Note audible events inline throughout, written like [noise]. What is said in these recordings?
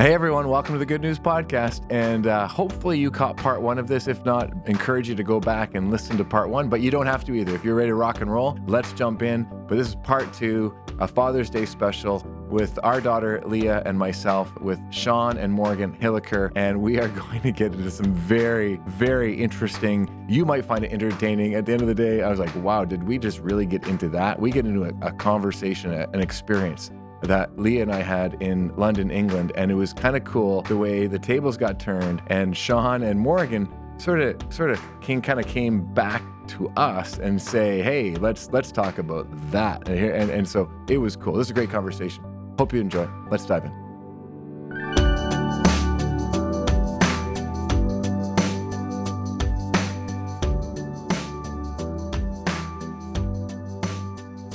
Hey everyone, welcome to the Good News Podcast. And uh, hopefully you caught part one of this. If not, encourage you to go back and listen to part one, but you don't have to either. If you're ready to rock and roll, let's jump in. But this is part two, a Father's Day special with our daughter Leah and myself, with Sean and Morgan Hilliker. And we are [laughs] going to get into some very, very interesting, you might find it entertaining. At the end of the day, I was like, wow, did we just really get into that? We get into a, a conversation, an experience that Leah and I had in London, England, and it was kind of cool the way the tables got turned and Sean and Morgan sort of sort of came kind of came back to us and say, "Hey, let's let's talk about that." And, and, and so it was cool. This is a great conversation. Hope you enjoy. Let's dive in.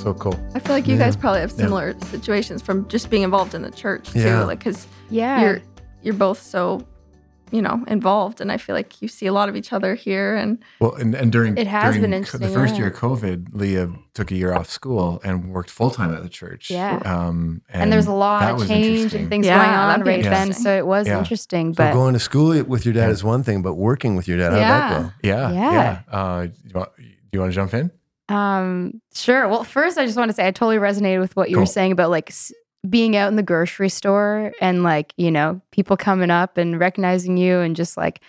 So cool. I feel like you Yeah. guys probably have Yeah. similar situations from just being involved in the church too, Yeah. like because Yeah. you're you're both so, you know, involved, and I feel like you see a lot of each other here, and Well, and, and during It has during been interesting, The first yeah. year of COVID, Leah took a year off school and worked full time at the church. Yeah. Um, and, there's a lot of change and things Yeah, going on that'd right then. So it was Yeah. interesting. So But going to school with your dad Yeah. is one thing, but working with your dad, how'd that Yeah. go? Yeah, Yeah. yeah. Uh, do you want, do you want to jump in? Um, sure. Well, first, I just want to say I totally resonated with what you Cool. were saying about like s- being out in the grocery store and like, you know, people coming up and recognizing you and just like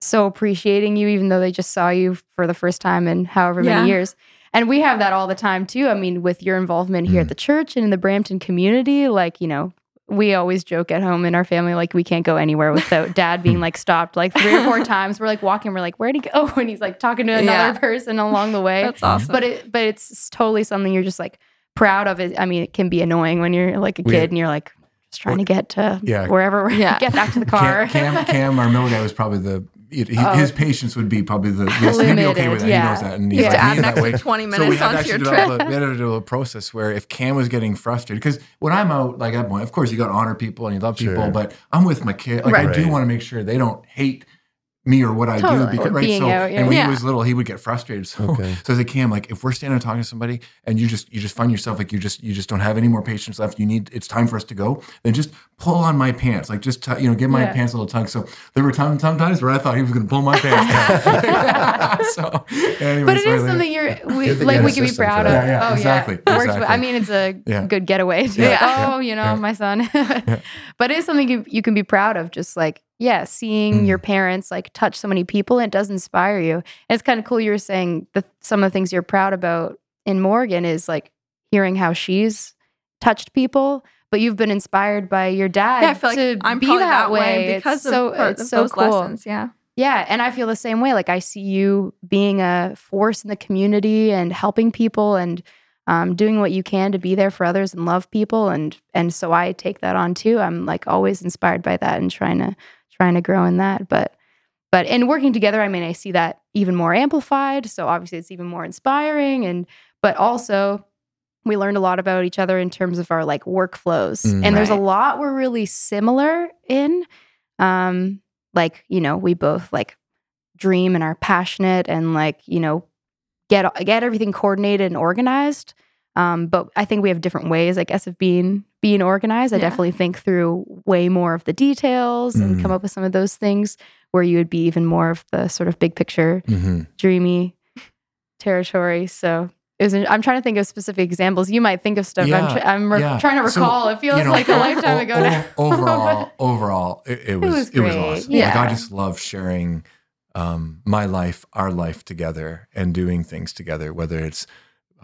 so appreciating you, even though they just saw you for the first time in however many Yeah. years. And we have that all the time too. I mean, with your involvement here Mhm. at the church and in the Brampton community, like, you know, we always joke at home in our family, like, we can't go anywhere without [laughs] dad being like stopped like three or four times. We're like walking, we're like, where'd he go? [laughs] And he's like talking to another Yeah. person along the way that's awesome. but it but it's totally something you're just like proud of it i mean it can be annoying when you're like a We- kid and you're like just trying to get to Yeah. wherever Yeah. get back to the car Cam, Cam, Cam our middle guy was probably the he, he- Oh. his patience would be probably the least. He'd be okay with that. Yeah. He knows that, and he's you have like to add an that way. extra twenty So we minutes had onto your trip. develop, we had to do a process where if Cam was getting frustrated, because when I'm out like that point, of course you got to honor people and you love people, Sure. but I'm with my kid. Like I Right. do want to make sure they don't hate me or what I Totally. do because right. being so out, yeah. and when Yeah. he was little, he would get frustrated. So Okay. so as a Cam, like if we're standing and talking to somebody and you just you just find yourself like you just you just don't have any more patience left, you need it's time for us to go. Then just pull on my pants, like just t- you know give my Yeah. pants a little tug. So there were times sometimes where I thought he was going to pull my pants down. [laughs] [laughs] so anyway, but it so is I- something you're we, Good like we can be proud of Yeah, yeah, oh exactly, yeah Works- exactly. i mean it's a Yeah. good getaway to Yeah, like, yeah, oh you know yeah. my son [laughs] but it is something you, you can be proud of just like yeah seeing Mm. your parents like touch so many people it does inspire you and it's kind of cool you were saying the, some of the things you're proud about in morgan is like hearing how she's touched people but you've been inspired by your dad yeah, I feel like to I'm be that, that way It's because so, of, part it's of so those cool. lessons. Yeah, Yeah, and I feel the same way. Like I see you being a force in the community and helping people and um, doing what you can to be there for others and love people, and and so I take that on too. I'm like always inspired by that and trying to trying to grow in that. But but in working together, I mean, I see that even more amplified. So obviously, it's even more inspiring, and but also we learned a lot about each other in terms of our like workflows, Mm. and there's a lot we're really similar in. Um, like you know we both like dream and are passionate and like you know get get everything coordinated and organized um, but i think we have different ways i guess of being being organized i Yeah. definitely think through way more of the details and Mm. come up with some of those things where you would be even more of the sort of big picture Mhm. dreamy territory so was, I'm trying to think of specific examples. You might think of stuff. I'm, tr- I'm re- yeah. trying to So, recall. it feels you know, like a lifetime ago o- now. overall, [laughs] overall, it, it was it was, was great. awesome. Like Yeah. I just love sharing um, my life, our life together, and doing things together. Whether it's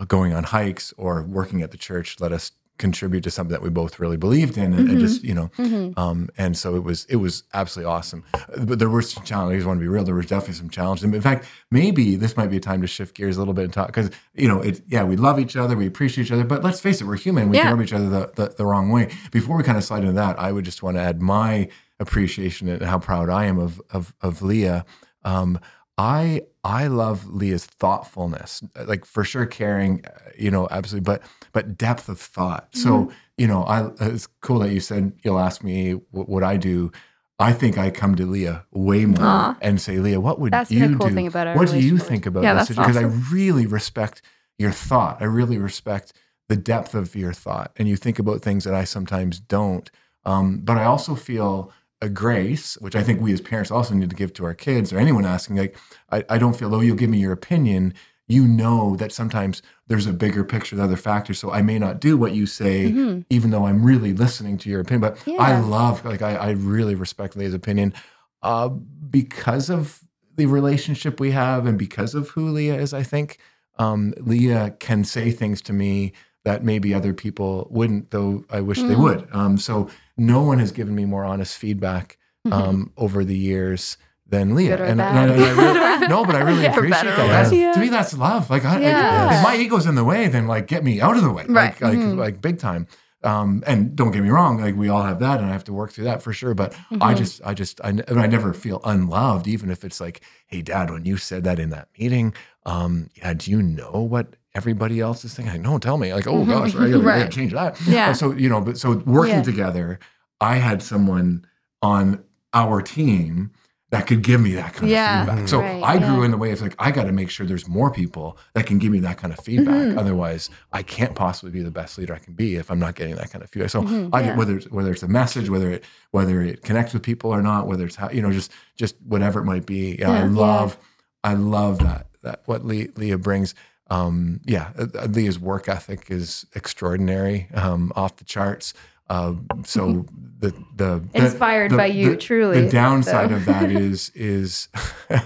going on hikes or working at the church, let us contribute to something that we both really believed in, and, and just you know. Mhm. Um, and so it was it was absolutely awesome. But there were some challenges. I just want to be real. There was definitely some challenges. In fact, maybe this might be a time to shift gears a little bit and talk because you know it. Yeah, we love each other, we appreciate each other, but let's face it, we're human. We Yeah. rub each other the, the, the wrong way. Before we kind of slide into that, I would just want to add my appreciation and how proud I am of of, of Leah. Um, I I love Leah's thoughtfulness, like for sure caring, uh, you know, absolutely, but but depth of thought. So you know, I it's cool that you said you'll ask me what, what I do. I think I come to Leah way more Aw. and say, Leah, what would That's you cool do? thing about our what do you think about Yeah, this? Because I really respect your thought. I really respect the depth of your thought, and you think about things that I sometimes don't. Um, but I also feel a grace, which I think we as parents also need to give to our kids or anyone asking. Like, I, I don't feel, oh, you'll give me your opinion. You know that sometimes there's a bigger picture, the other factors. So I may not do what you say, Mhm. even though I'm really listening to your opinion. But I love, like, I, I really respect Leah's opinion uh, because of the relationship we have and because of who Leah is. I think um, Leah can say things to me that maybe other people wouldn't, though I wish they Mm. would. Um, so no one has given me more honest feedback um, over the years than Leah. Good or and, bad. and I really, [laughs] no, but I really Yeah. Appreciate that. or That's, worse. Yeah. To me, that's love. Like, I, like, Yeah. if my ego's in the way, then like get me out of the way. Right. Like, like, Mhm. like big time. Um, and don't get me wrong, like we all have that, and I have to work through that for sure. But I Mhm. just, I just, I, n- I never feel unloved, even if it's like, hey, Dad, when you said that in that meeting, um, yeah, do you know what everybody else is thinking? Like, no, tell me. Like, oh Mhm. gosh, I gotta, I gotta Right. change that. Yeah. So you know, but so working Yeah. together, I had someone on our team that could give me that kind Yeah. of feedback. So Right, I grew yeah. in the way of like, I got to make sure there's more people that can give me that kind of feedback. Mhm. Otherwise, I can't possibly be the best leader I can be if I'm not getting that kind of feedback. So Mhm, I get whether it's, whether it's a message, whether it whether it connects with people or not, whether it's how you know just just whatever it might be. Yeah, I love I love that that what Le- Leah brings. Um, yeah, Leah's work ethic is extraordinary, um, off the charts. Uh, so the the the- Inspired the- by you, the- truly. the downside so. of that is is [laughs]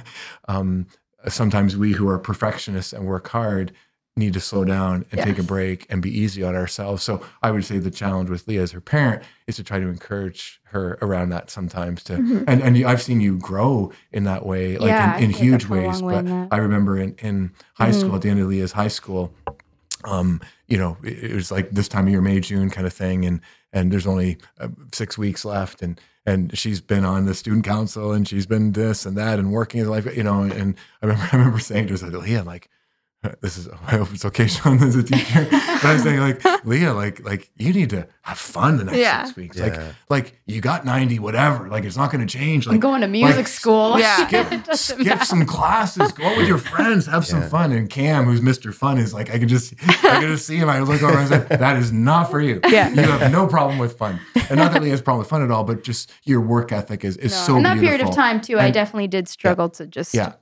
um, sometimes we who are perfectionists and work hard need to slow down and take a break and be easy on ourselves. So I would say the challenge with Leah as her parent is to try to encourage her around that sometimes to Mhm. and and I've seen you grow in that way like Yeah, in, in feel like I've huge ways way but in. I remember in in high Mhm. school at the end of Leah's high school um, you know, it, it was like this time of year, May, June kind of thing, and and there's only uh, six weeks left, and and she's been on the student council, and she's been this and that, and working in life, you know, and I remember [laughs] I remember saying to her, like, Leah, like. [laughs] This is. [laughs] I hope it's okay, Sean, as a teacher. [laughs] but I'm saying, like, Leah, like, like you need to have fun the next Yeah. six weeks. Like, Yeah. like you got ninety, whatever. Like, it's not going to change. Like, I'm going to music like, school. Yeah. skip, skip matter. some classes, go out with your friends, have some fun. And Cam, who's Mr. Fun, is like, I can just, I can just see him. I look over and say, that is not for you. Yeah. You have no problem with fun. And not that Leah has a problem with fun at all, but just your work ethic is, is No. so in that beautiful. period of time too, I definitely did struggle to just Yeah.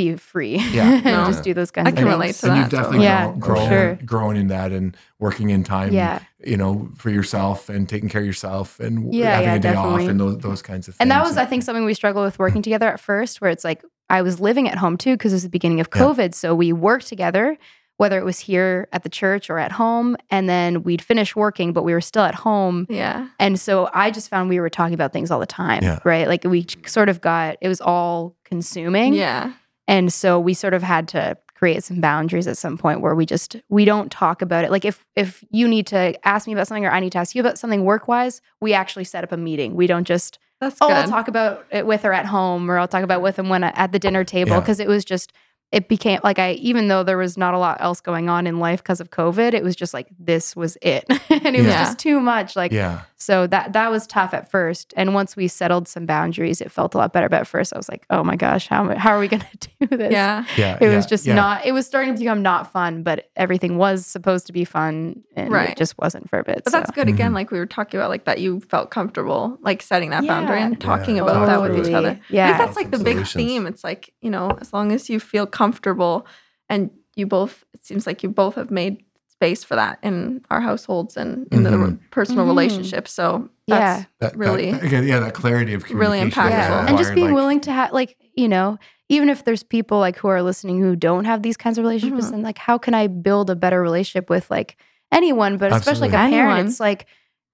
Be free Yeah. [laughs] and No. just do those kinds I of can things. relate to and that. you've definitely Yeah, grown, grown, sure. grown in that and working in time, Yeah. you know, for yourself and taking care of yourself and Yeah, having yeah, a day definitely. off and those, those kinds of things. And that was, I think, something we struggled with working together at first, where it's like I was living at home too because it was the beginning of Yeah. COVID. So we worked together, whether it was here at the church or at home, and then we'd finish working, but we were still at home. Yeah. And so I just found we were talking about things all the time, Yeah. right? Like we sort of got it was all consuming. Yeah. And so we sort of had to create some boundaries at some point where we just we don't talk about it. Like if if you need to ask me about something or I need to ask you about something work wise, we actually set up a meeting. We don't just That's oh good. I'll talk about it with her at home or I'll talk about with him when I, at the dinner table Yeah. because it was just it became like I even though there was not a lot else going on in life because of COVID, it was just like this was it, [laughs] and it was just too much. Like yeah. So that that was tough at first, and once we settled some boundaries, it felt a lot better. But at first, I was like, "Oh my gosh, how how are we [laughs] going to do this?" yeah. Yeah. it yeah, was just yeah. not. It was starting to become not fun, but everything was supposed to be fun, and Right. it just wasn't for a bit. But that's good again, Mhm. like we were talking about, like that you felt comfortable like setting that boundary and talking Yeah, about that with each totally. other. I Yeah, think that's like the big theme. It's like, you know, as long as you feel comfortable and you both, it seems like you both have made space for that in our households and in the Mhm. personal Mhm. relationships. So that's That, really- that, again, yeah, that clarity of communication Really impactful. yeah, Yeah. and just being like- willing to have like you know even if there's people like who are listening who don't have these kinds of relationships Mhm. and like how can i build a better relationship with like anyone but especially like a Absolutely. parent it's like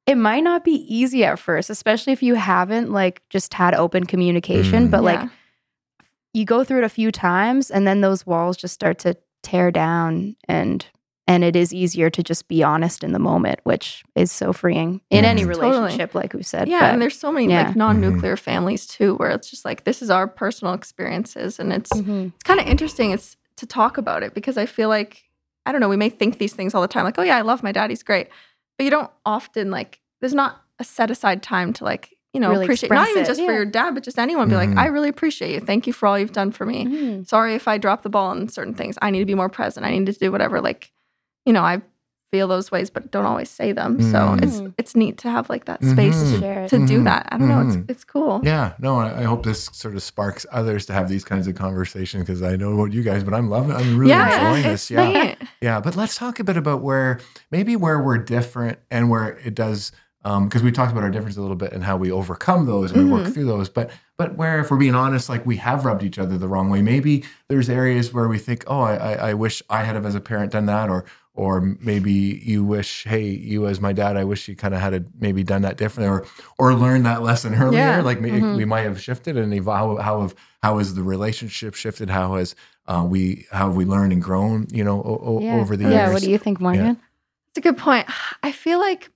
it might not be easy at first especially if you haven't like just had open communication Mm. but like you go through it a few times and then those walls just start to tear down and and it is easier to just be honest in the moment which is so freeing in any Mhm. Totally. relationship like we said yeah, but- and there's so many yeah. like non-nuclear families too, where it's just like this is our personal experiences, and it's Mhm. it's kind of interesting. It's to talk about it because I feel like I don't know. We may think these things all the time, like oh yeah, I love my daddy's great, but you don't often like. There's not a set aside time to like you know Really appreciate not even it, just for your dad, but just anyone. Be Mhm. like, I really appreciate you. Thank you for all you've done for me. Mhm. Sorry if I drop the ball on certain things. I need to be more present. I need to do whatever. Like, you know, I feel those ways but don't always say them. So it's Mm. it's neat to have like that space Mhm. to, Share it. to do Mhm. that. I don't know. Mhm. It's it's cool. Yeah, no, I, I hope this sort of sparks others to have these kinds of conversations because I know about you guys, but I'm loving, I'm really yeah, enjoying this. Yeah, neat. yeah. But let's talk a bit about where maybe where we're different and where it does, because we talked about our differences a little bit and how we overcome those and we work Mhm. through those. But but where, if we're being honest, like we have rubbed each other the wrong way. Maybe there's areas where we think, oh, I, I, I wish I had have as a parent done that, or or maybe you wish, hey, you as my dad, I wish you kind of had a, maybe done that differently, or or learned that lesson [laughs] earlier. Yeah. Like maybe Mhm. we might have shifted and evolved. How have how has the relationship shifted? How has uh, we how have we learned and grown? You know, o- o- Yeah. over the years. yeah. What do you think, Morgan? It's a good point. I feel like,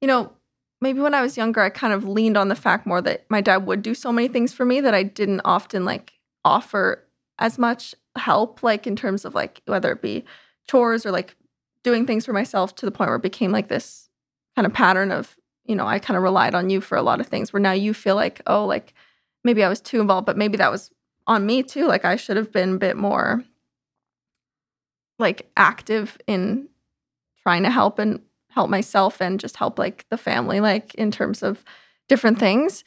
you know, maybe when I was younger, I kind of leaned on the fact more that my dad would do so many things for me that I didn't often like offer as much help, like in terms of like whether it be chores or like doing things for myself to the point where it became like this kind of pattern of, you know, I kind of relied on you for a lot of things where now you feel like, oh, like maybe I was too involved, but maybe that was on me too. Like I should have been a bit more like active in trying to help and help myself and just help like the family like in terms of different things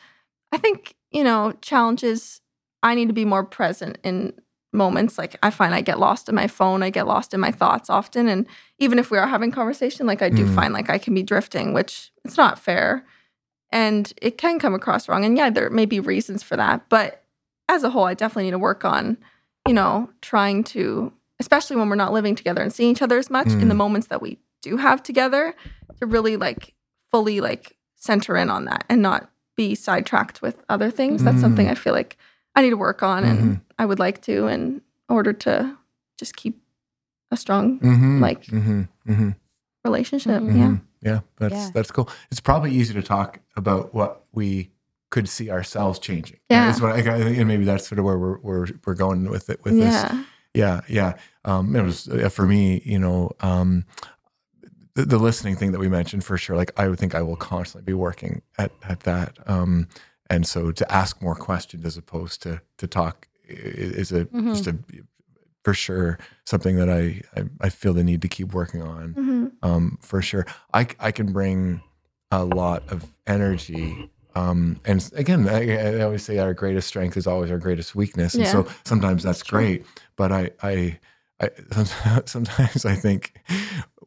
i think you know challenges i need to be more present in moments like i find i get lost in my phone i get lost in my thoughts often and even if we are having conversation like i do Mm. find like i can be drifting which it's not fair and it can come across wrong and yeah there may be reasons for that but as a whole i definitely need to work on you know trying to especially when we're not living together and seeing each other as much in the Mm. moments that we do have together to really like fully like center in on that and not be sidetracked with other things that's something Mm. i feel like i need to work on and Mhm. i would like to in order to just keep a strong Mhm, like- mhm, mhm, relationship Mhm. yeah yeah, that's Yeah. that's cool. It's probably easy to talk about what we could see ourselves changing. Yeah. That's what I, and maybe that's sort of where we're we're, we're going with it with this. yeah Yeah, yeah. Um, it was uh, for me, you know, um, the, the listening thing that we mentioned for sure. Like, I would think I will constantly be working at at that. Um, and so to ask more questions as opposed to to talk is a Mhm. just a for sure something that I, I I feel the need to keep working on. Mhm. Um, for sure, I I can bring a lot of energy. Um, and again, I, I always say our greatest strength is always our greatest weakness, and so sometimes that's true. great. But I, I, I [laughs] sometimes I think,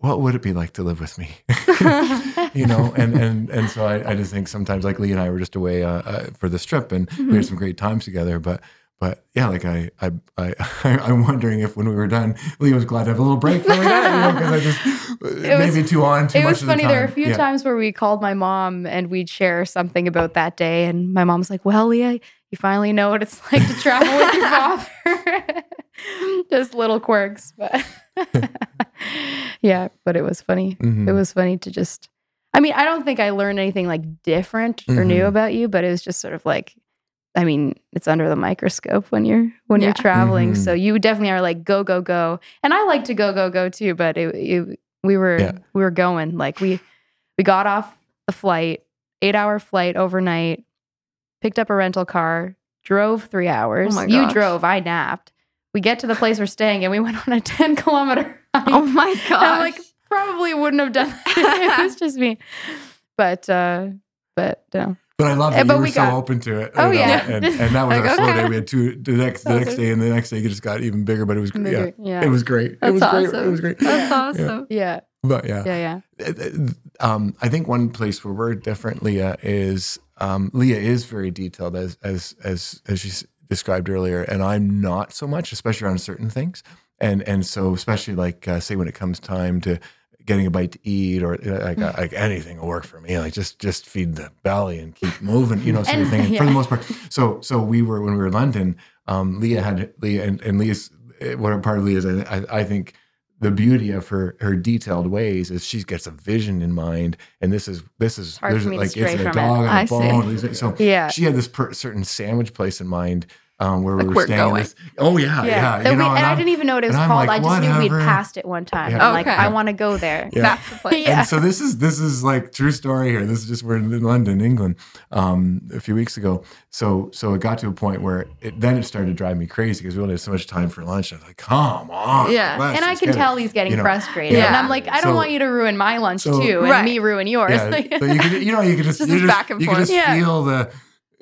what would it be like to live with me? [laughs] [laughs] you know, [laughs] and and and so I, I just think sometimes like Lee and I were just away uh, uh, for this trip, and we Mhm. had some great times together. But but yeah, like I I I [laughs] I'm wondering if when we were done, Lee was glad to have a little break dad, you know, because I just [laughs] maybe too on too it much It was of the funny. There were a few Yeah. times where we called my mom and we'd share something about that day, and my mom's like, "Well, Leah, you finally know what it's like to travel with your father." Just little quirks, but yeah. But it was funny. Mhm. It was funny to just. I mean, I don't think I learned anything like different or new Mhm. about you, but it was just sort of like. I mean, it's under the microscope when you're when Yeah. you're traveling. Mhm. So you definitely are like go go go, and I like to go go go too. But it, it we were Yeah. we were going like we we got off the flight, eight hour flight overnight, picked up a rental car, drove three hours. my you drove, I napped. We get to the place we're staying, and we went on a [laughs] ten kilometer hike. oh my god I'm like, probably wouldn't have done that. [laughs] it was just me. But uh but no. But I love Eh, that but you were we so open to it. Oh, you yeah. and, and that was [laughs] Like, our slow okay. day. We had two the next the next day, and the next day it just got even bigger. But it was yeah, Bigger. Yeah. it was great. it That's was great. It was great. that's awesome yeah. But yeah, Yeah. Yeah. um, I think one place where we're different, Leah, is um, Leah is very detailed as as as as she described earlier, and I'm not so much, especially on certain things. And and so especially like uh, say when it comes time to getting a bite to eat or uh, like, Mm. like anything will work for me. Like just just feed the belly and keep moving, you know, sort of thing. And [laughs] For the most part, so so we were when we were in London. Um, Leah had Leah and, and Leah's eh, what a part of Leah's I, I, I think the beauty of her her detailed ways is she gets a vision in mind, and this is this is there's for me to like it's a from it. dog and I a see. bone. things. So Yeah. she had this per, certain sandwich place in mind um, where Like we were we're staying. in going. This, oh yeah, yeah. That you we- know, and I I'm- didn't even know what it was called. like, I just knew we'd passed it one time. Yeah. I'm like, Okay. I want to go there. Yeah. That's the place. Yeah. And so this is this is like true story here. This is just we're in London, England, um, a few weeks ago. So so it got to a point where it then it started to drive me crazy because we only had so much time for lunch. I was like, come on, Yeah. let's And I can get it." tell he's getting you know, frustrated. Yeah. And I'm like, I don't So- want you to ruin my lunch so- too, and Right. me ruin yours. Yeah, [laughs] so you could you know you could just Just you this just, back and you could forth. just Yeah. feel the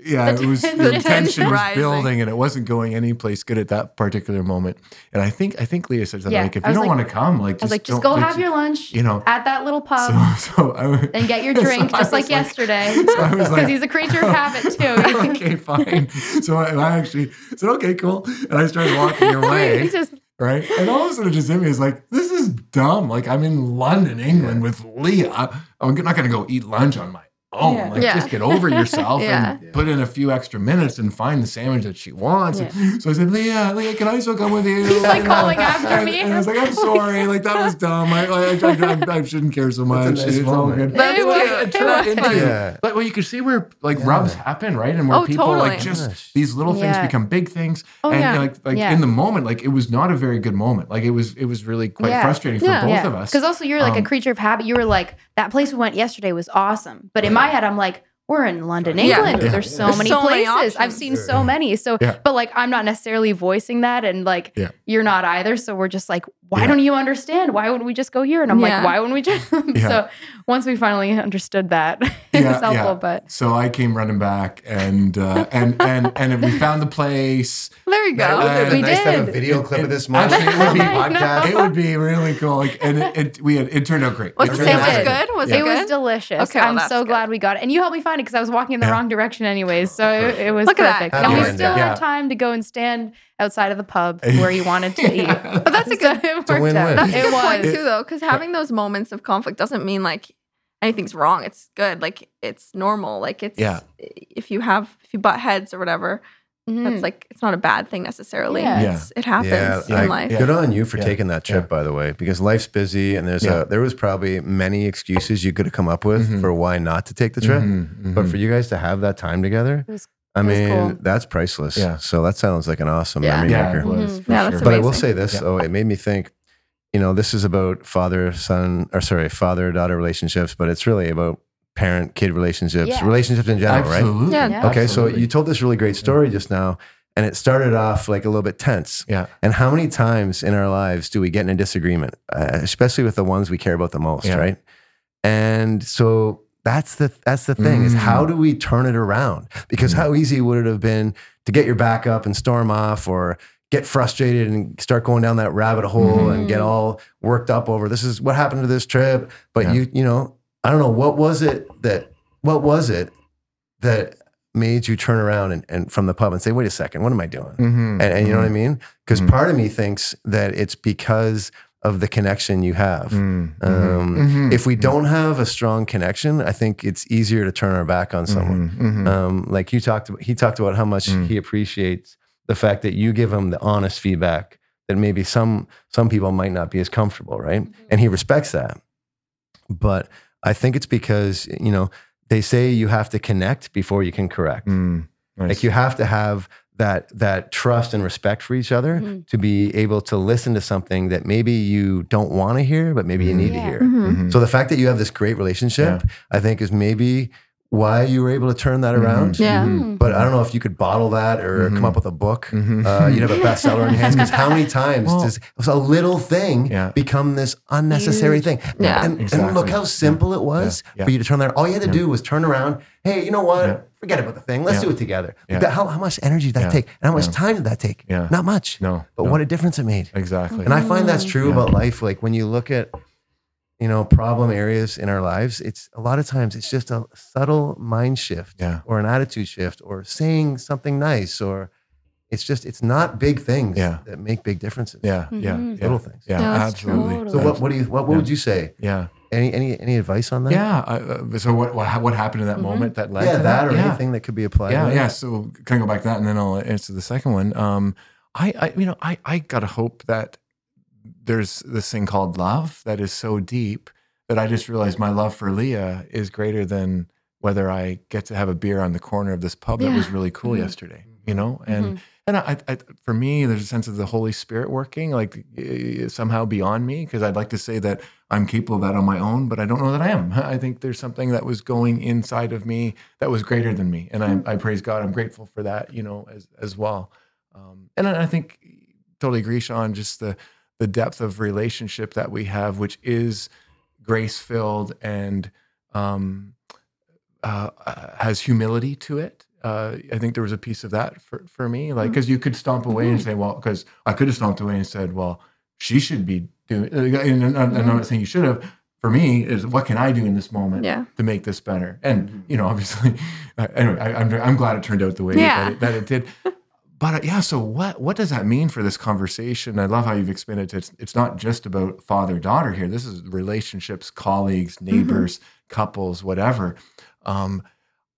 yeah it was [laughs] the tension was building and it wasn't going any place good at that particular moment. And I think I think Leah said something Yeah. like if you don't like- want to come like I was like, just go like, have your lunch you know at that little pub so [laughs] so I, and get your [laughs] drink I just like was yesterday. so Because like he's a creature of habit too. okay, fine. So I, I actually said, okay, cool. And I started walking away, just right? And all of a sudden, just in me is like, this is dumb. Like, I'm in London, England with Leah. I'm not going to go eat lunch on my own. Yeah. Like, Yeah. just get over yourself [laughs] Yeah. and put in a few extra minutes and find the sandwich that she wants. Yeah. So I said, Leah, Leah, can I still come with you? He's, like, And, calling after and- me. And I was like, I'm sorry. Like, that was dumb. I, I, I, I, I shouldn't care so much. That's nice It's all good. That's It was- cute. it turned into- Yeah. Like, well, you can see where like Yeah. rubs happen, right? And where Oh, people like just Gosh. these little things Yeah. become big things. Oh, and yeah. like like Yeah. in the moment, like it was not a very good moment. Like it was it was really quite Yeah. frustrating for Yeah. both of us. Because also you're like Um, a creature of habit. You were like, that place we went yesterday was awesome. But in my head, I'm like, we're in London, Yeah. England. Yeah. There's so There's many so many places. I've options. seen so many. So, Yeah. but like, I'm not necessarily voicing that, and like, Yeah. you're not either. So we're just like, why Yeah. don't you understand? Why wouldn't we just go here? And I'm Yeah. like, why wouldn't we just? [laughs] Yeah. So once we finally understood that, [laughs] it Yeah, was helpful. yeah. But So I came running back and uh, and and and we found the place. There you That would go. have Uh, We nice to have a video clip It- of this moment. actually, it would be- [laughs] I podcast. It would be really cool. Like and it, it we had it turned out great. Was It the turned out sandwich great. good? Was Yeah. it it was delicious. Okay, well, I'm so good. glad we got it. And you helped me find it because I was walking in the Yeah. wrong direction anyways. So it, it was Look at that. perfect. And we ending. still Yeah. had time to go and stand outside of the pub [laughs] where you wanted to eat. [laughs] But that's a So good, it a worked win-win. out. that's a It good point too, though, because having those moments of conflict doesn't mean like anything's wrong. It's good. Like it's normal. Like it's Yeah. If you have if you butt heads or whatever, Mhm. that's like it's not a bad thing necessarily. Yeah. Yeah. It's, it happens Yeah, in I- life. Good on you for Yeah. taking that trip, Yeah. by the way, because life's busy and there's Yeah. a there was probably many excuses you could have come up with Mhm. for why not to take the trip. Mhm, But mhm. for you guys to have that time together, It was- I it was mean, cool. that's priceless. Yeah. So that sounds like an awesome Yeah. memory yeah, maker. it was. Mhm. for Yeah, that's sure. But I will amazing. say this, Yeah. though, it made me think, you know, this is about father son, or sorry, father daughter relationships, but it's really about parent kid relationships, Yeah. relationships in general, right? Absolutely. Yeah. Yeah. Okay, so you told this really great story just now, and it started off like a little bit tense. Yeah. And how many times in our lives do we get in a disagreement, uh, especially with the ones we care about the most, Yeah. right? And so that's the that's the thing is Mm. how do we turn it around? Because Mm. how easy would it have been to get your back up and storm off, or get frustrated and start going down that rabbit hole and get all worked up over this is what happened to this trip. But Yeah. you you know I don't know what was it that what was it that made you turn around and, and from the pub and say, wait a second, what am I doing? Mhm, And, and you know what I mhm, mean? Because Mhm. part of me thinks that it's because of the connection you have. mhm, Um, mhm, If we mhm, don't have a strong connection, I think it's easier to turn our back on someone. Um, like you talked about, he talked about how much Mm. he appreciates the fact that you give him the honest feedback that maybe some some people might not be as comfortable, right? And he respects that. But I think it's because you know they say you have to connect before you can correct. Mm, nice. Like you have to have that that trust and respect for each other Mhm. to be able to listen to something that maybe you don't want to hear, but maybe you need to hear. Mhm. Mhm. So the fact that you have this great relationship, I think, is maybe why you were able to turn that Mhm. around. Yeah. Mhm. But I don't know if you could bottle that or Mhm. come up with a book. Mhm. Uh, you'd have a bestseller in your hands because how many times Well- does a little thing Yeah. become this unnecessary Huge. thing? Yeah. And, and look how simple it was Yeah. for you to turn that. All you had to Yeah. do was turn around. Hey, you know what? Yeah. Forget about the thing. Let's Yeah. do it together. Yeah. How, how much energy did that Yeah. take? And how much Yeah. time did that take? Yeah. Not much. no, But no, what a difference it made. exactly. And I find that's true Yeah. about life. Like when you look at, you know, problem areas in our lives, it's a lot of times it's just a subtle mind shift Yeah. or an attitude shift or saying something nice or it's just it's not big things Yeah. that make big differences. yeah, yeah, Mhm. yeah, Little things. Yeah, Yeah, that's true. absolutely. So what, what do you what, what Yeah. would you say? Yeah, Any any any advice on that? yeah. Uh, so what, what what happened in that Mhm. moment that led Yeah, to that or yeah. anything that could be applied. Yeah, to it? yeah. So can I go back to that and then I'll answer the second one. Um, I, I, you know, I, I gotta hope that there's this thing called love that is so deep that I just realized my love for Leah is greater than whether I get to have a beer on the corner of this pub that was really cool Mhm. yesterday, you know? And and I, I, for me, there's a sense of the Holy Spirit working, like eh, somehow beyond me, because I'd like to say that I'm capable of that on my own, but I don't know that I am. [laughs] I think there's something that was going inside of me that was greater than me, and I, I praise God. I'm grateful for that, you know, as as well. Um, and I think totally agree, Sean. Just the the depth of relationship that we have, which is grace filled and um, uh, uh, has humility to it. Uh, I think there was a piece of that for, for me, like because you could stomp away and say, well, because I could have stomped away and said, well, she should be doing. And, I'm- and I'm not saying you should have. For me, is what can I do in this moment Yeah. to make this better? And you know, obviously, [laughs] uh, anyway, I, I'm I'm glad it turned out the way Yeah. that, it, that it did. [laughs] But yeah, so what what does that mean for this conversation? I love how you've expanded it. It's it's not just about father daughter here. This is relationships, colleagues, neighbors, couples, whatever. Um,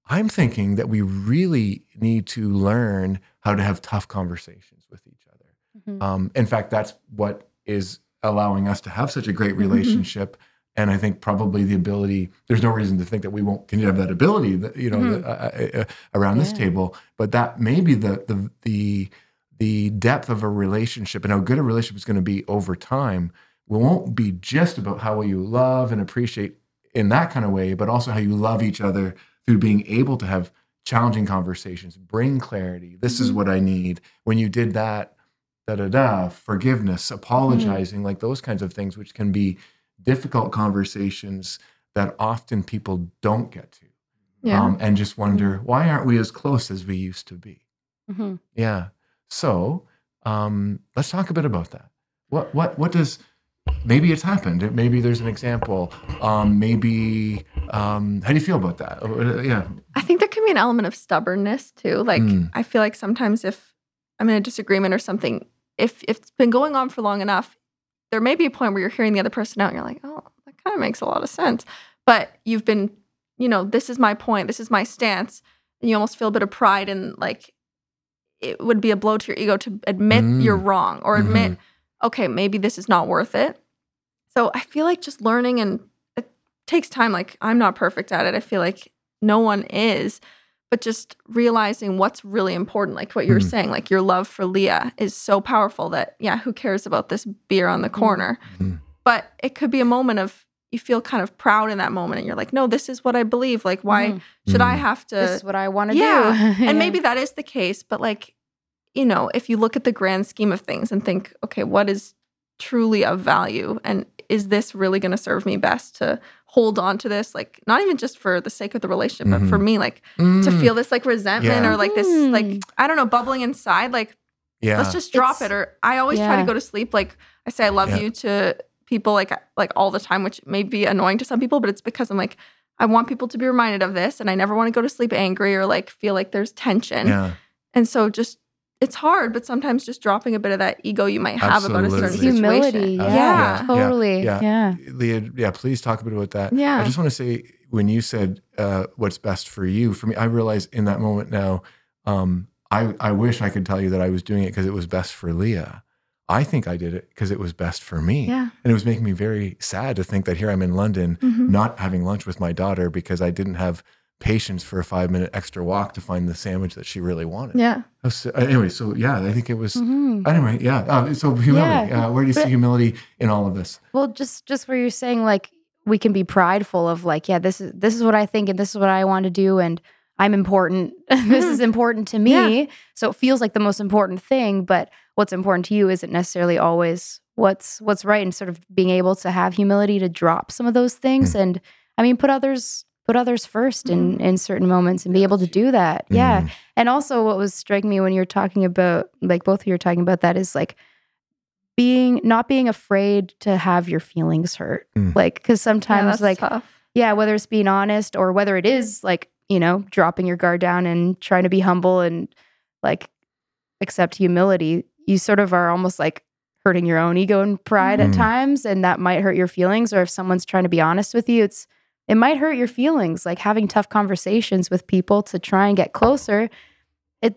I'm thinking that we really need to learn how to have tough conversations with each other. Mhm. Um, in fact, that's what is allowing us to have such a great Mhm. relationship. And I think probably the ability, there's no reason to think that we won't continue to have that ability, that, you know, Mhm. uh, uh, uh, around this table. But that may be the, the, the, the depth of a relationship and how good a relationship is going to be over time won't be just about how you love and appreciate in that kind of way, but also how you love each other through being able to have challenging conversations, bring clarity. This is Mhm. what I need. When you did that, da da da, forgiveness, apologizing, like those kinds of things, which can be difficult conversations that often people don't get to. Yeah. Um, and just wonder, why aren't we as close as we used to be? Mhm. Yeah. So um, let's talk a bit about that. What what what does maybe it's happened? Maybe there's an example. Um, maybe um, how do you feel about that? Uh, Yeah. I think there can be an element of stubbornness too. Like Mm. I feel like sometimes if I'm in a disagreement or something, if, if it's been going on for long enough, there may be a point where you're hearing the other person out and you're like, oh, that kind of makes a lot of sense. But you've been, you know, this is my point, this is my stance. And you almost feel a bit of pride in like it would be a blow to your ego to admit Mm. you're wrong or admit, okay, maybe this is not worth it. So I feel like just learning and it takes time. Like I'm not perfect at it. I feel like no one is, but just realizing what's really important, like what you were Mhm. saying, like your love for Leah is so powerful that yeah, who cares about this beer on the corner? Mhm. But it could be a moment of you feel kind of proud in that moment and you're like, no, this is what I believe. Like, why Mhm. should I Mm. have to this is what I want to yeah. do. [laughs] and maybe that is the case, but like, you know, if you look at the grand scheme of things and think, okay, what is truly of value? And is this really going to serve me best to hold on to this? Like, not even just for the sake of the relationship, but for me, like to Mm. feel this like resentment Yeah. or like this, Mm. like, I don't know, bubbling inside. Like, yeah. let's just drop It's- it. Or I always try to go to sleep. Like, I say, I love Yeah. you to people like, like all the time, which may be annoying to some people, but it's because I'm like, I want people to be reminded of this and I never want to go to sleep angry or like feel like there's tension. yeah. And so just it's hard, but sometimes just dropping a bit of that ego you might have about a certain Absolutely. situation. humility. Yeah, Yeah. totally. Yeah. Yeah. Leah, yeah, please talk a bit about that. Yeah. I just want to say when you said uh, what's best for you, for me, I realize in that moment now, um, I, I wish I could tell you that I was doing it because it was best for Leah. I think I did it because it was best for me. Yeah. And it was making me very sad to think that here I'm in London Mhm. not having lunch with my daughter because I didn't have patience for a five minute extra walk to find the sandwich that she really wanted. Yeah. So, anyway, so yeah, I think it was. Mhm. Anyway, yeah. Uh, so humility. Yeah. Uh, where do you see humility in all of this? Well, just just where you're saying like we can be prideful of like, yeah, this is this is what I think and this is what I want to do and I'm important. [laughs] this is important to me. Yeah. So it feels like the most important thing, but what's important to you isn't necessarily always what's what's right and sort of being able to have humility to drop some of those things and I mean put others put others 1st in in certain moments and be able to do that. Yeah. Mm. And also, what was striking me when you're talking about, like both of you were talking about that, is like being not being afraid to have your feelings hurt. Mm. Like, because sometimes, that's like, tough. yeah, whether it's being honest or whether it is like, you know, dropping your guard down and trying to be humble and like accept humility, you sort of are almost like hurting your own ego and pride Mhm. at times. And that might hurt your feelings. Or if someone's trying to be honest with you, it's, it might hurt your feelings. Like having tough conversations with people to try and get closer. It,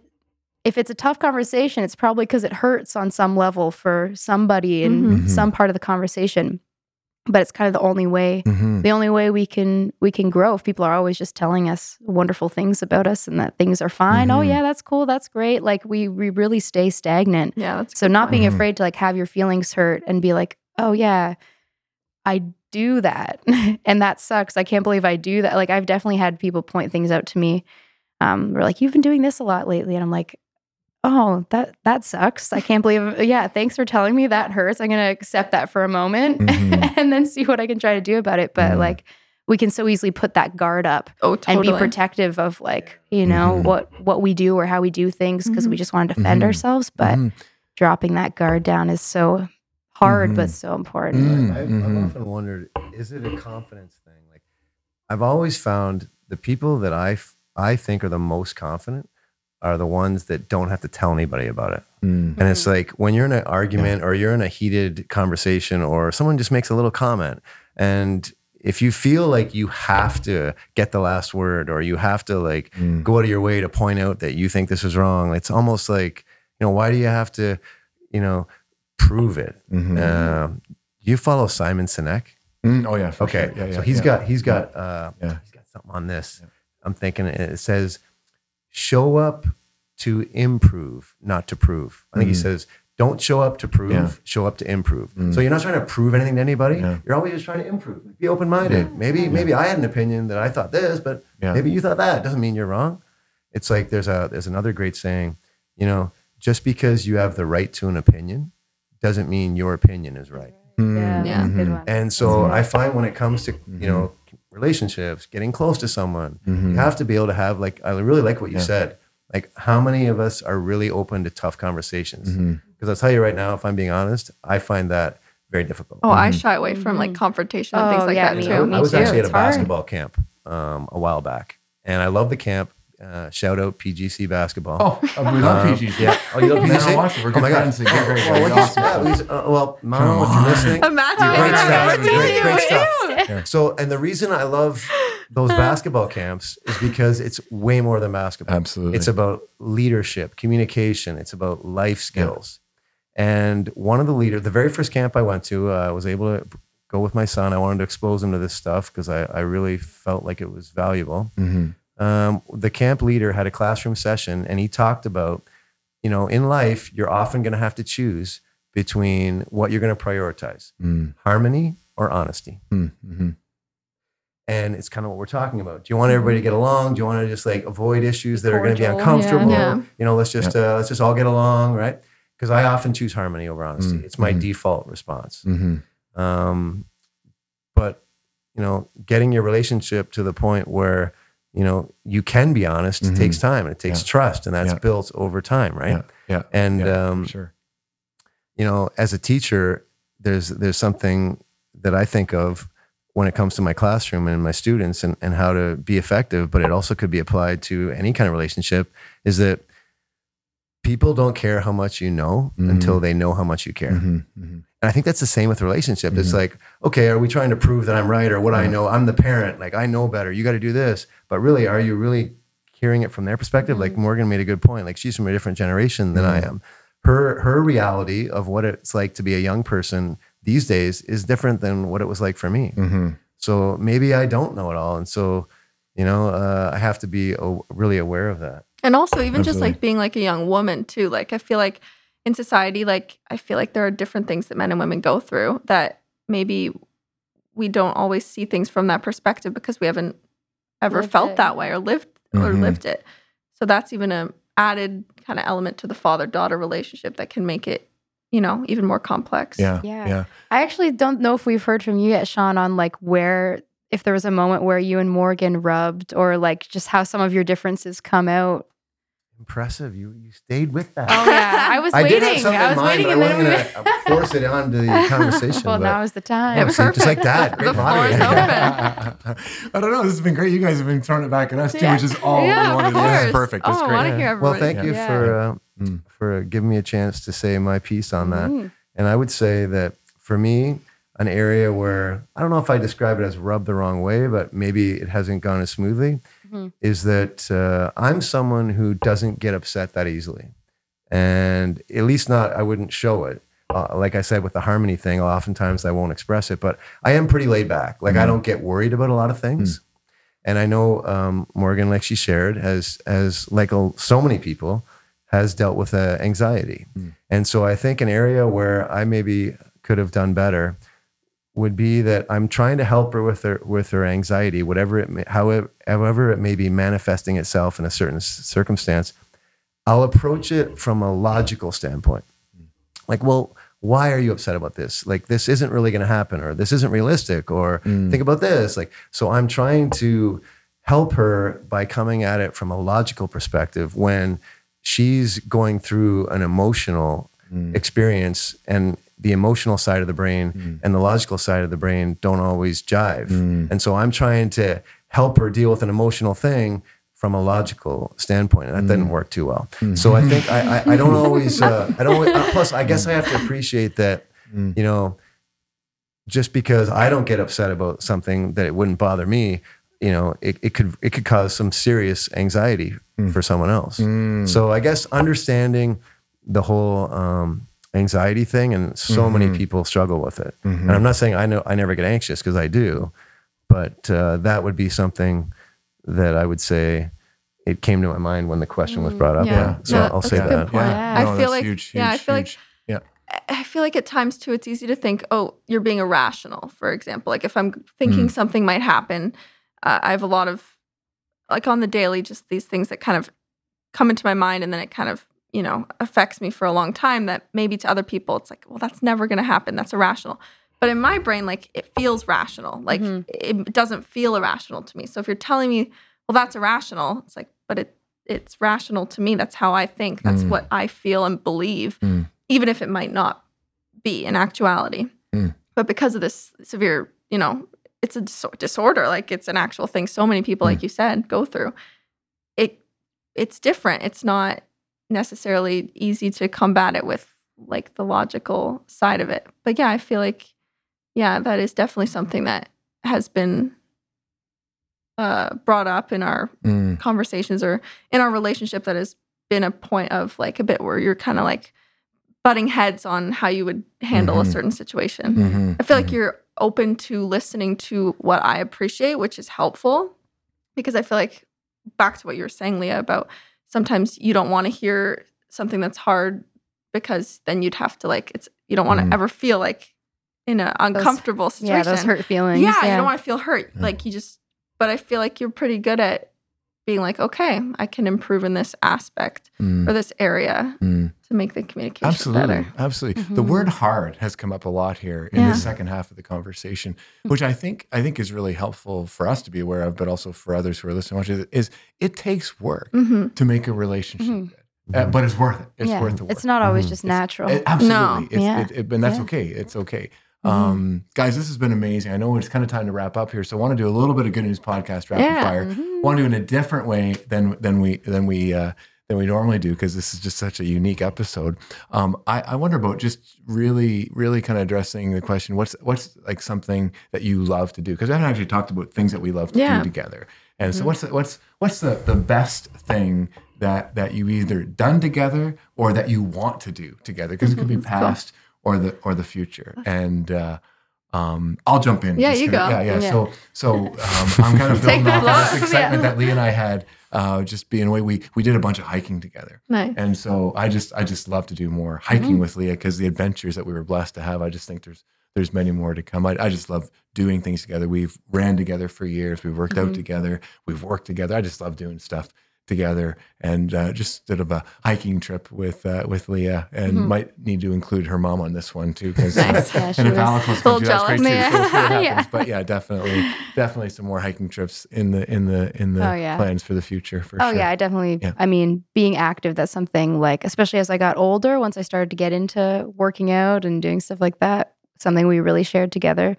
if it's a tough conversation, it's probably because it hurts on some level for somebody in Mhm. some part of the conversation. but it's kind of the only way Mhm. the only way we can we can grow if people are always just telling us wonderful things about us and that things are fine oh Mhm. yeah that's cool that's great like we we really stay stagnant Yeah, that's so not being Mhm. afraid to like have your feelings hurt and be like oh yeah i do that [laughs] and that sucks i can't believe i do that like i've definitely had people point things out to me um we're like you've been doing this a lot lately and i'm like oh that that sucks i can't believe [laughs] yeah thanks for telling me that hurts i'm gonna accept that for a moment [laughs] Mhm. and then see what i can try to do about it but Mhm. like we can so easily put that guard up oh and be protective of like you know Mhm. what what we do or how we do things because we Mhm. just want to defend Mhm. ourselves but Mhm. dropping that guard down is so hard but Mhm. so important Mm, I've. I've often wondered, is it a confidence thing? Like, I've always found the people that I f- I think are the most confident are the ones that don't have to tell anybody about it. Mm. And it's like when you're in an argument or you're in a heated conversation or someone just makes a little comment and if you feel like you have to get the last word or you have to like Mm. go out of your way to point out that you think this is wrong, it's almost like, you know, why do you have to, you know, prove it? Mhm. Um, you follow Simon Sinek? Mm. Oh yeah. for Okay. sure. Yeah, yeah, so he's yeah. got he's got uh he's got something on this. I'm thinking it says show up to improve, not to prove. I think he Mhm. says don't show up to prove, show up to improve. Mm. So you're not trying to prove anything to anybody. You're always just trying to improve. Be open minded. Maybe maybe I had an opinion that I thought this, but Yeah. maybe you thought that. Doesn't mean you're wrong. It's like there's a there's another great saying, you know, just because you have the right to an opinion doesn't mean your opinion is right. Mm. yeah, that's a good Mhm. one And so That's I find when it comes to you know relationships, getting close to someone, you have to be able to have like I really like what you Yeah. said. Like how many of us are really open to tough conversations? Because I'll tell you right now, if I'm being honest, I find that very difficult. oh, I shy away from like confrontation and things Oh, like yeah, that me too. too. I, I was too. actually at a hard. basketball camp um, a while back, and I love the camp. Uh, shout out PGC basketball. Oh, we love Um, PGC. Yeah. Oh, you love [laughs] Man, PGC? I watched it. We're oh good my God. friends. They're great, great, Well, great. what you- Awesome. yeah, these- uh, well, Mom, Come if you're listening, Imagine You're you're great stuff. camera You're great- great stuff. [laughs] Ew. So, and the reason I love those basketball camps is because it's way more than basketball. Absolutely. It's about leadership, communication. It's about life skills. And one of the leaders, the very first camp I went to, uh, I was able to go with my son. I wanted to expose him to this stuff because I, I really felt like it was valuable. Mhm. Um, the camp leader had a classroom session and he talked about, you know, in life, you're often going to have to choose between what you're going to prioritize Mm. harmony or honesty. Mm. Mhm. And it's kind of what we're talking about. Do you want everybody to get along? Do you want to just like avoid issues that are going to be uncomfortable? yeah. Yeah. You know, let's just uh, let's just all get along, right? Because I often choose harmony over honesty. Mm, It's my mhm. default response. Mhm. Um, but you know, getting your relationship to the point where you know you can be honest Mhm. takes time and it takes Yeah. trust, and that's Yeah. built over time, right? Yeah. Yeah. And um, sure. you know, as a teacher, there's there's something that I think of when it comes to my classroom and my students and, and how to be effective, but it also could be applied to any kind of relationship, is that people don't care how much you know Mhm. until they know how much you care. Mhm. And I think that's the same with relationship. It's Mhm. like, okay, are we trying to prove that I'm right or what I know? I'm the parent, like I know better. You got to do this. But really, are you really hearing it from their perspective? Like Morgan made a good point. Like she's from a different generation than I Mhm. am. Her her reality of what it's like to be a young person these days is different than what it was like for me. Mhm. So maybe I don't know it all, and so you know uh, I have to be o- really aware of that. And also, even just like being like a young woman too. Like I feel like in society, like I feel like there are different things that men and women go through that maybe we don't always see things from that perspective because we haven't ever Lived felt it, that way or lived or Mhm. lived it. So that's even a added kind of element to the father daughter relationship that can make it, you know, even more complex. Yeah. Yeah. Yeah. I actually don't know if we've heard from you yet, Sean, on like where, if there was a moment where you and Morgan rubbed or like just how some of your differences come out. Impressive. You you stayed with that. Oh, yeah. I was [laughs] I waiting. did have something I in was mind, waiting. but and I then we. wasn't [laughs] going to force it onto the [laughs] conversation. well, but- now is the time. Yeah, see, just like that. Great The floor is open. I don't know. This has been great. You guys have been throwing it back at us too, Yeah. which is all Yeah, we wanted. to do. This is course. perfect. That's Oh, I great. wanna hear Well, everybody. thank you Yeah. for uh, Mm. for giving me a chance to say my piece on that. Mm. And I would say that for me, an area where I don't know if I describe it as rubbed the wrong way, but maybe it hasn't gone as smoothly, Mhm. is that uh, I'm someone who doesn't get upset that easily, and at least not I wouldn't show it. uh, like I said with the harmony thing, oftentimes I won't express it, but I am pretty laid back. Like I don't get worried about a lot of things. And I know um, Morgan, like she shared, has has like a, so many people has dealt with uh, anxiety, and so I think an area where I maybe could have done better would be that I'm trying to help her with her with her anxiety, whatever it may, however however it may be manifesting itself in a certain circumstance. I'll approach it from a logical standpoint, mm. like, well, why are you upset about this? Like, this isn't really going to happen, or this isn't realistic, or mm. think about this. Like, so I'm trying to help her by coming at it from a logical perspective when she's going through an emotional mm. experience and the emotional side of the brain mm. and the logical side of the brain don't always jive. Mm. And so I'm trying to help her deal with an emotional thing from a logical standpoint, and that mm. didn't work too well. So I think I, I, I don't [laughs] always, uh, I don't. always- uh, plus, I guess I have to appreciate that, you know, just because I don't get upset about something that it wouldn't bother me, you know, it, it could it could cause some serious anxiety for someone else. So I guess understanding the whole um, anxiety thing, and so many people struggle with it. And I'm not saying I know I never get anxious because I do, but uh, that would be something that I would say it came to my mind when the question was brought up. Mm, yeah. So No, I'll say that. point. Yeah. I feel like- huge, yeah, I huge, feel like- huge. yeah. I- I feel like at times too, it's easy to think, oh, you're being irrational. For example, like if I'm thinking Mm. something might happen, uh, I have a lot of, like on the daily, just these things that kind of come into my mind, and then it kind of, you know, affects me for a long time. That maybe to other people, it's like, well, that's never going to happen. That's irrational. But in my brain, like it feels rational. Like Mhm. it doesn't feel irrational to me. So if you're telling me, well, that's irrational, it's like, but it it's rational to me. That's how I think. That's Mm. what I feel and believe Mm. even if it might not be in actuality. Mm. But because of this severe, you know, it's a dis- disorder, like it's an actual thing so many people, like you said, go through. It it's different. It's not necessarily easy to combat it with like the logical side of it. But yeah, I feel like yeah, that is definitely something that has been uh, brought up in our Mm. conversations or in our relationship that has been a point of like a bit where you're kind of like butting heads on how you would handle Mhm. a certain situation. Mhm. I feel like you're open to listening to what I appreciate, which is helpful because I feel like back to what you were saying, Leah, about sometimes you don't want to hear something that's hard because then you'd have to like it's you don't want to Mhm. ever feel like in an uncomfortable situation. Yeah, those hurt feelings. Yeah, you don't want to feel hurt. Yeah. Like you just, but I feel like you're pretty good at being like, okay, I can improve in this aspect Mm. or this area Mm. to make the communication Absolutely. better. Absolutely. The Mhm. word hard has come up a lot here in Yeah. the second half of the conversation, which I think I think is really helpful for us to be aware of, but also for others who are listening. Watching is it takes work hmm to make a relationship Mhm. Uh, but it's worth it. It's yeah. worth the work. It's not always just natural. It- absolutely. It's, Yeah. it, it, and that's Yeah. okay. It's okay. Mhm. Um, guys, this has been amazing. I know it's kind of time to wrap up here, so I want to do a little bit of good news podcast rapid Yeah. fire. Mhm. want to do it in a different way than than we than we uh, than we normally do because this is just such a unique episode. Um, I, I wonder about just really really kind of addressing the question: what's what's like something that you love to do? Because I haven't actually talked about things that we love to Yeah. do together. And so Mhm. what's the, what's what's the the best thing that that you either done together or that you want to do together? Because it could be past. Cool. Or the or the future. And uh, um, I'll jump in. Yeah, just you go. Yeah, yeah. Yeah. So so um, I'm kind of building off of this [laughs] excitement Yeah. that Lee and I had, uh, just being away. We we did a bunch of hiking together, Nice. and so I just I just love to do more hiking Mhm. with Leah because the adventures that we were blessed to have. I just think there's there's many more to come. I, I just love doing things together. We've ran together for years. We've worked out Mhm. together. We've worked together. I just love doing stuff together and uh, just sort of a hiking trip with uh, with Leah and Mhm. might need to include her mom on this one too because [laughs] Nice. [laughs] Yeah, she and if was- Alex wants a to little do that's great too. jealous. We'll [laughs] Yeah. But yeah, definitely, definitely some more hiking trips in the in the in the Oh, yeah. plans for the future for Oh sure. yeah, I definitely. Yeah. I mean, being active, that's something like, especially as I got older, once I started to get into working out and doing stuff like that, something we really shared together.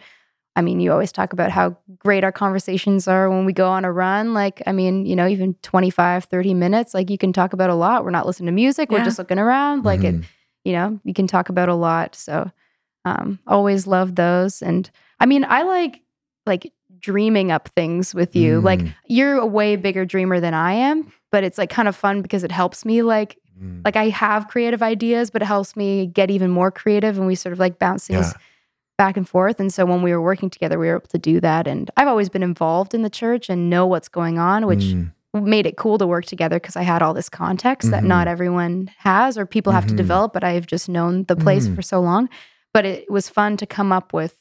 I mean, you always talk about how great our conversations are when we go on a run. Like, I mean, you know, even 25, 30 minutes, like you can talk about a lot. We're not listening to music, we're just looking around. Like it, Mhm. you know, you can talk about a lot. So um always love those. And I mean, I like like dreaming up things with you. Like Mm. you're a way bigger dreamer than I am, but it's like kind of fun because it helps me like Mm. like I have creative ideas, but it helps me get even more creative, and we sort of like bounce things Yeah. Back and forth. And so when we were working together, we were able to do that. And I've always been involved in the church and know what's going on, which Mm. made it cool to work together because I had all this context that not everyone has or people have Mhm. to develop, but I've just known the place Mhm. for so long. But it was fun to come up with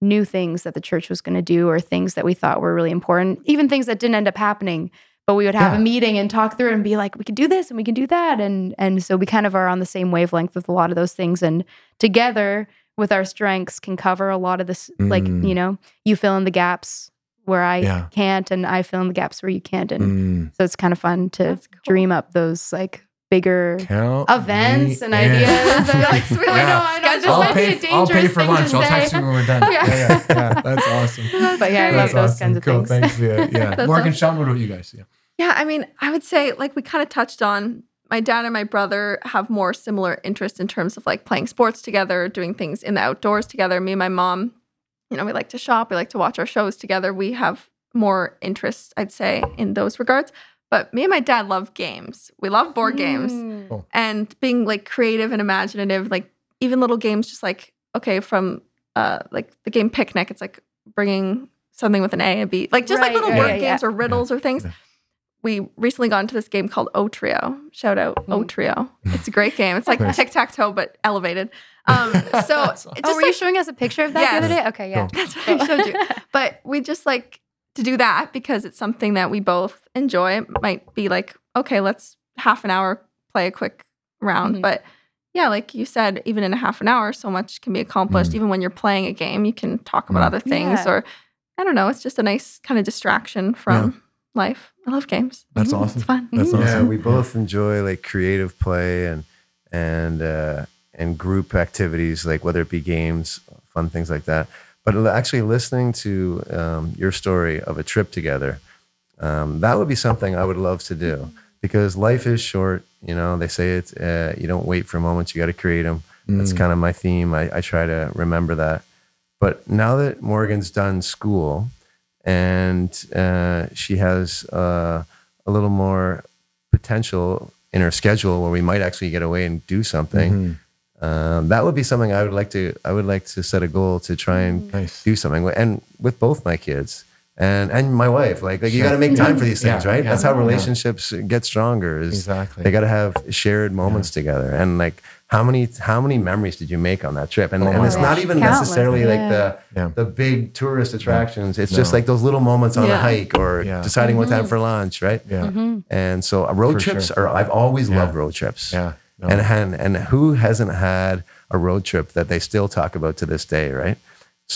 new things that the church was going to do or things that we thought were really important, even things that didn't end up happening. But we would have Yeah. a meeting and talk through and be like, we can do this and we can do that. And and so we kind of are on the same wavelength with a lot of those things. And together with our strengths can cover a lot of this, like, Mm. you know, you fill in the gaps where I Yeah. can't and I fill in the gaps where you can't. And Mm. so it's kind of fun to cool. dream up those like bigger Count events and in. ideas. [laughs] that, like, Yes, I know, I know. This I'll might pay, be a I'll dangerous pay for thing lunch. to I'll say. text you when we're done. [laughs] Yeah. Yeah, yeah, yeah. That's awesome. But yeah, I great. love those That's kinds of cool. things. Thanks, Leah. Yeah. [laughs] That's Morgan, awesome. Sean, what about you guys? Yeah. Yeah, I mean, I would say like we kind of touched on my dad and my brother have more similar interests in terms of like playing sports together, doing things in the outdoors together. Me and my mom, you know, we like to shop, we like to watch our shows together. We have more interests, I'd say, in those regards. But me and my dad love games. We love board games Mm. and being like creative and imaginative, like even little games, just like okay, from uh like the game picnic, it's like bringing something with an A and B, like just like little right, word yeah, games yeah. or riddles or things. We recently got into this game called Otrio. Shout out O Mm. Trio. It's a great game. It's like tic tac toe but elevated. Um, [laughs] so awesome. it Oh, just were you showing us a picture of that the other day? Okay, yeah. that's what I showed you. But we just like to do that because it's something that we both enjoy. It might be like, okay, let's half an hour play a quick round. Mhm. But yeah, like you said, even in a half an hour, so much can be accomplished. Mm. Even when you're playing a game, you can talk about Mm. other things Yeah. or I don't know. It's just a nice kind of distraction from life. I love games. That's Mhm. awesome. It's fun. That's Mhm. Yeah, we both enjoy like creative play and and uh, and group activities, like whether it be games, fun things like that. But actually, listening to um, your story of a trip together, um, that would be something I would love to do because life is short. You know, they say it's uh, you don't wait for moments; you got to create them. That's Mm. kind of my theme. I, I try to remember that. But now that Morgan's done school and uh, she has uh, a little more potential in her schedule where we might actually get away and do something, Mhm. um, that would be something I would like to. I would like to set a goal to try and Nice. do something, and with both my kids and and my wife. Like like you got to make time for these Yeah, things, right? yeah, That's how yeah. relationships get stronger. Is Exactly. they got to have shared moments together and like how many how many memories did you make on that trip and, Oh and my it's not even Countless, necessarily like the Yeah. the big tourist attractions it's No. just like those little moments on a Yeah. hike or Yeah. deciding what Mm-hmm. time for lunch right Yeah. Mhm. and so uh, road For trips sure. are i've always Yeah. loved road trips Yeah. No. and, and and who hasn't had a road trip that they still talk about to this day right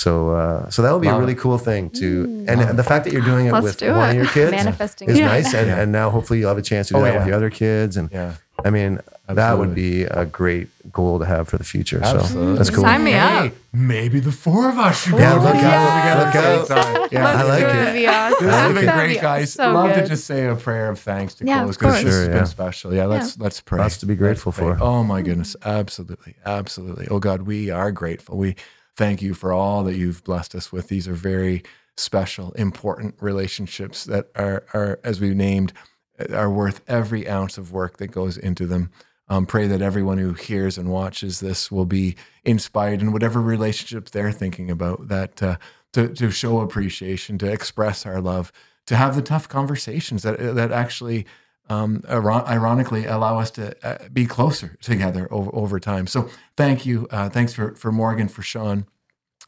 so uh, so that would be Love a really it. cool thing to Mm. and the fact that you're doing it Let's with do one it. of your kids [laughs] Manifesting. is Yeah. nice and, Yeah. and now hopefully you'll have a chance to do Oh, that yeah. with your other kids and yeah. I mean, that would be a great goal to have for the future. Absolutely. So that's cool. Sign me Hey, up. maybe the four of us should Yeah, look together out, together look at the same time. Yeah, I like That it. would be awesome. This has like been it. great, guys. So Love good. to just say a prayer of thanks to Yeah, close of course. because this Sure, has yeah. been special. Yeah, let's let's pray. Lots to be grateful Let's pray. for. Oh my goodness, absolutely, absolutely. Oh God, we are grateful. We thank you for all that you've blessed us with. These are very special, important relationships that are are as we named uh, are worth every ounce of work that goes into them. Um, pray that everyone who hears and watches this will be inspired in whatever relationships they're thinking about. That uh, to to show appreciation, to express our love, to have the tough conversations that that actually um, ironically allow us to uh, be closer together over, over time. So thank you. Uh, thanks for, for Morgan, for Sean,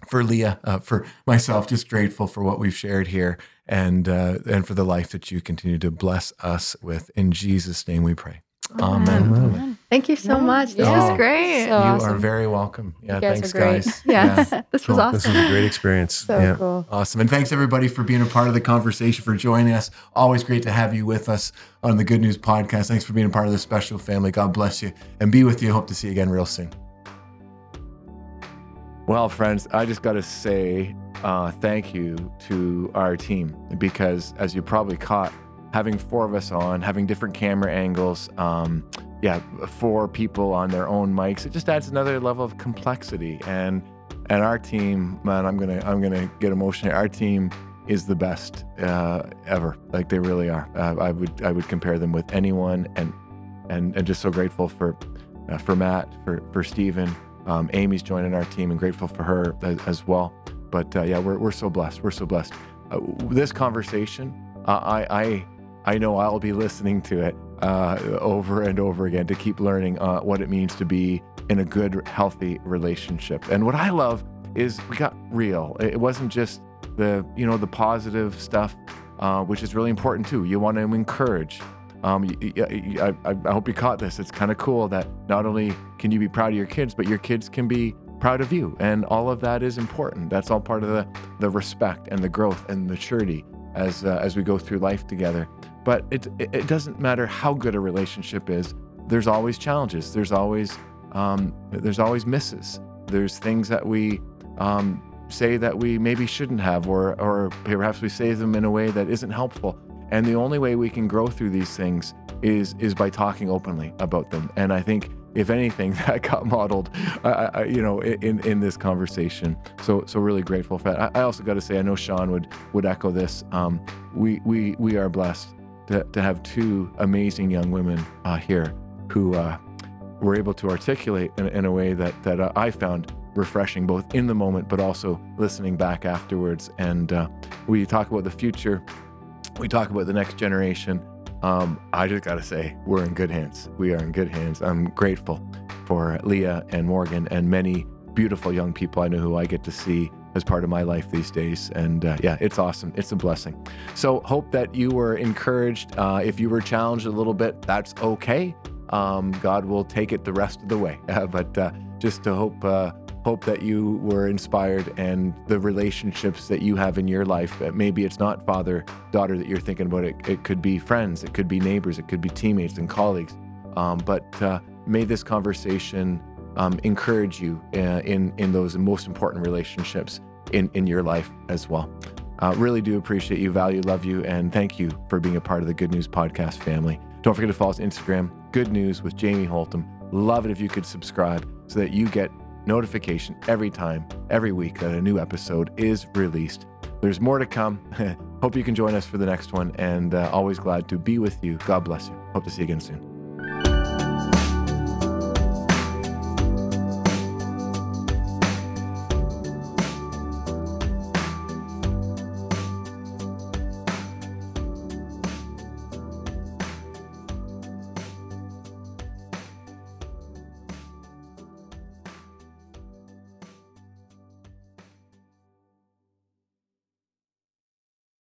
for Leah, uh, for myself, just grateful for what we've shared here and, uh, and for the life that you continue to bless us with. In Jesus' name we pray. Amen. Amen. Thank you so Yeah. much. This Yeah. was great. So you are very welcome. Yeah, guys thanks, are great. guys. [laughs] yeah, Yeah. this was awesome. This was a great experience. So yeah. cool. Awesome. And thanks everybody for being a part of the conversation, for joining us. Always great to have you with us on the Good News Podcast. Thanks for being a part of this special family. God bless you and be with you. Hope to see you again real soon. Well, friends, I just got to say uh, thank you to our team because, as you probably caught, having four of us on, having different camera angles, um, yeah, four people on their own mics, it just adds another level of complexity. And and our team, man, I'm gonna I'm gonna get emotional. Our team is the best uh, ever. Like they really are. Uh, I would I would compare them with anyone and and and just so grateful for uh, for Matt, for for Stephen. Um, Amy's joining our team, and grateful for her as, as well. But uh, yeah, we're we're so blessed. We're so blessed. Uh, this conversation, uh, I I I know I'll be listening to it uh, over and over again to keep learning uh, what it means to be in a good, healthy relationship. And what I love is we got real. It wasn't just the you know the positive stuff, uh, which is really important too. You want to encourage. Um, I, I, I hope you caught this. It's kind of cool that not only can you be proud of your kids, but your kids can be proud of you, and all of that is important. That's all part of the the respect and the growth and maturity as uh, as we go through life together. But it it doesn't matter how good a relationship is. There's always challenges. There's always um, there's always misses. There's things that we um, say that we maybe shouldn't have, or or perhaps we say them in a way that isn't helpful. And the only way we can grow through these things is is by talking openly about them. And I think if anything, [laughs] that got modeled, uh, you know, in in this conversation. So so really grateful for that. I, I also got to say, I know Sean would would echo this. Um, we we we are blessed to, to have two amazing young women uh, here who uh, were able to articulate in, in a way that that uh, I found refreshing, both in the moment but also listening back afterwards. And uh, we talk about the future, we talk about the next generation. Um, I just got to say, we're in good hands. We are in good hands. I'm grateful for Leah and Morgan and many beautiful young people I know who I get to see as part of my life these days. And uh, yeah, it's awesome. It's a blessing. So, hope that you were encouraged. Uh, if you were challenged a little bit, that's okay. Um, God will take it the rest of the way. [laughs] but uh, just to hope uh, hope that you were inspired and the relationships that you have in your life. Maybe it's not father daughter that you're thinking about. It, it could be friends, it could be neighbors, it could be teammates and colleagues. Um, but uh, may this conversation um, encourage you uh, in in those most important relationships in in your life as well. Uh, really do appreciate you, value, love you, and thank you for being a part of the Good News Podcast family. Don't forget to follow us Instagram, Good News with Jamie Holtom. Love it if you could subscribe so that you get notification every time, every week that a new episode is released. There's more to come. [laughs] Hope you can join us for the next one, and uh, always glad to be with you. God bless you. Hope to see you again soon.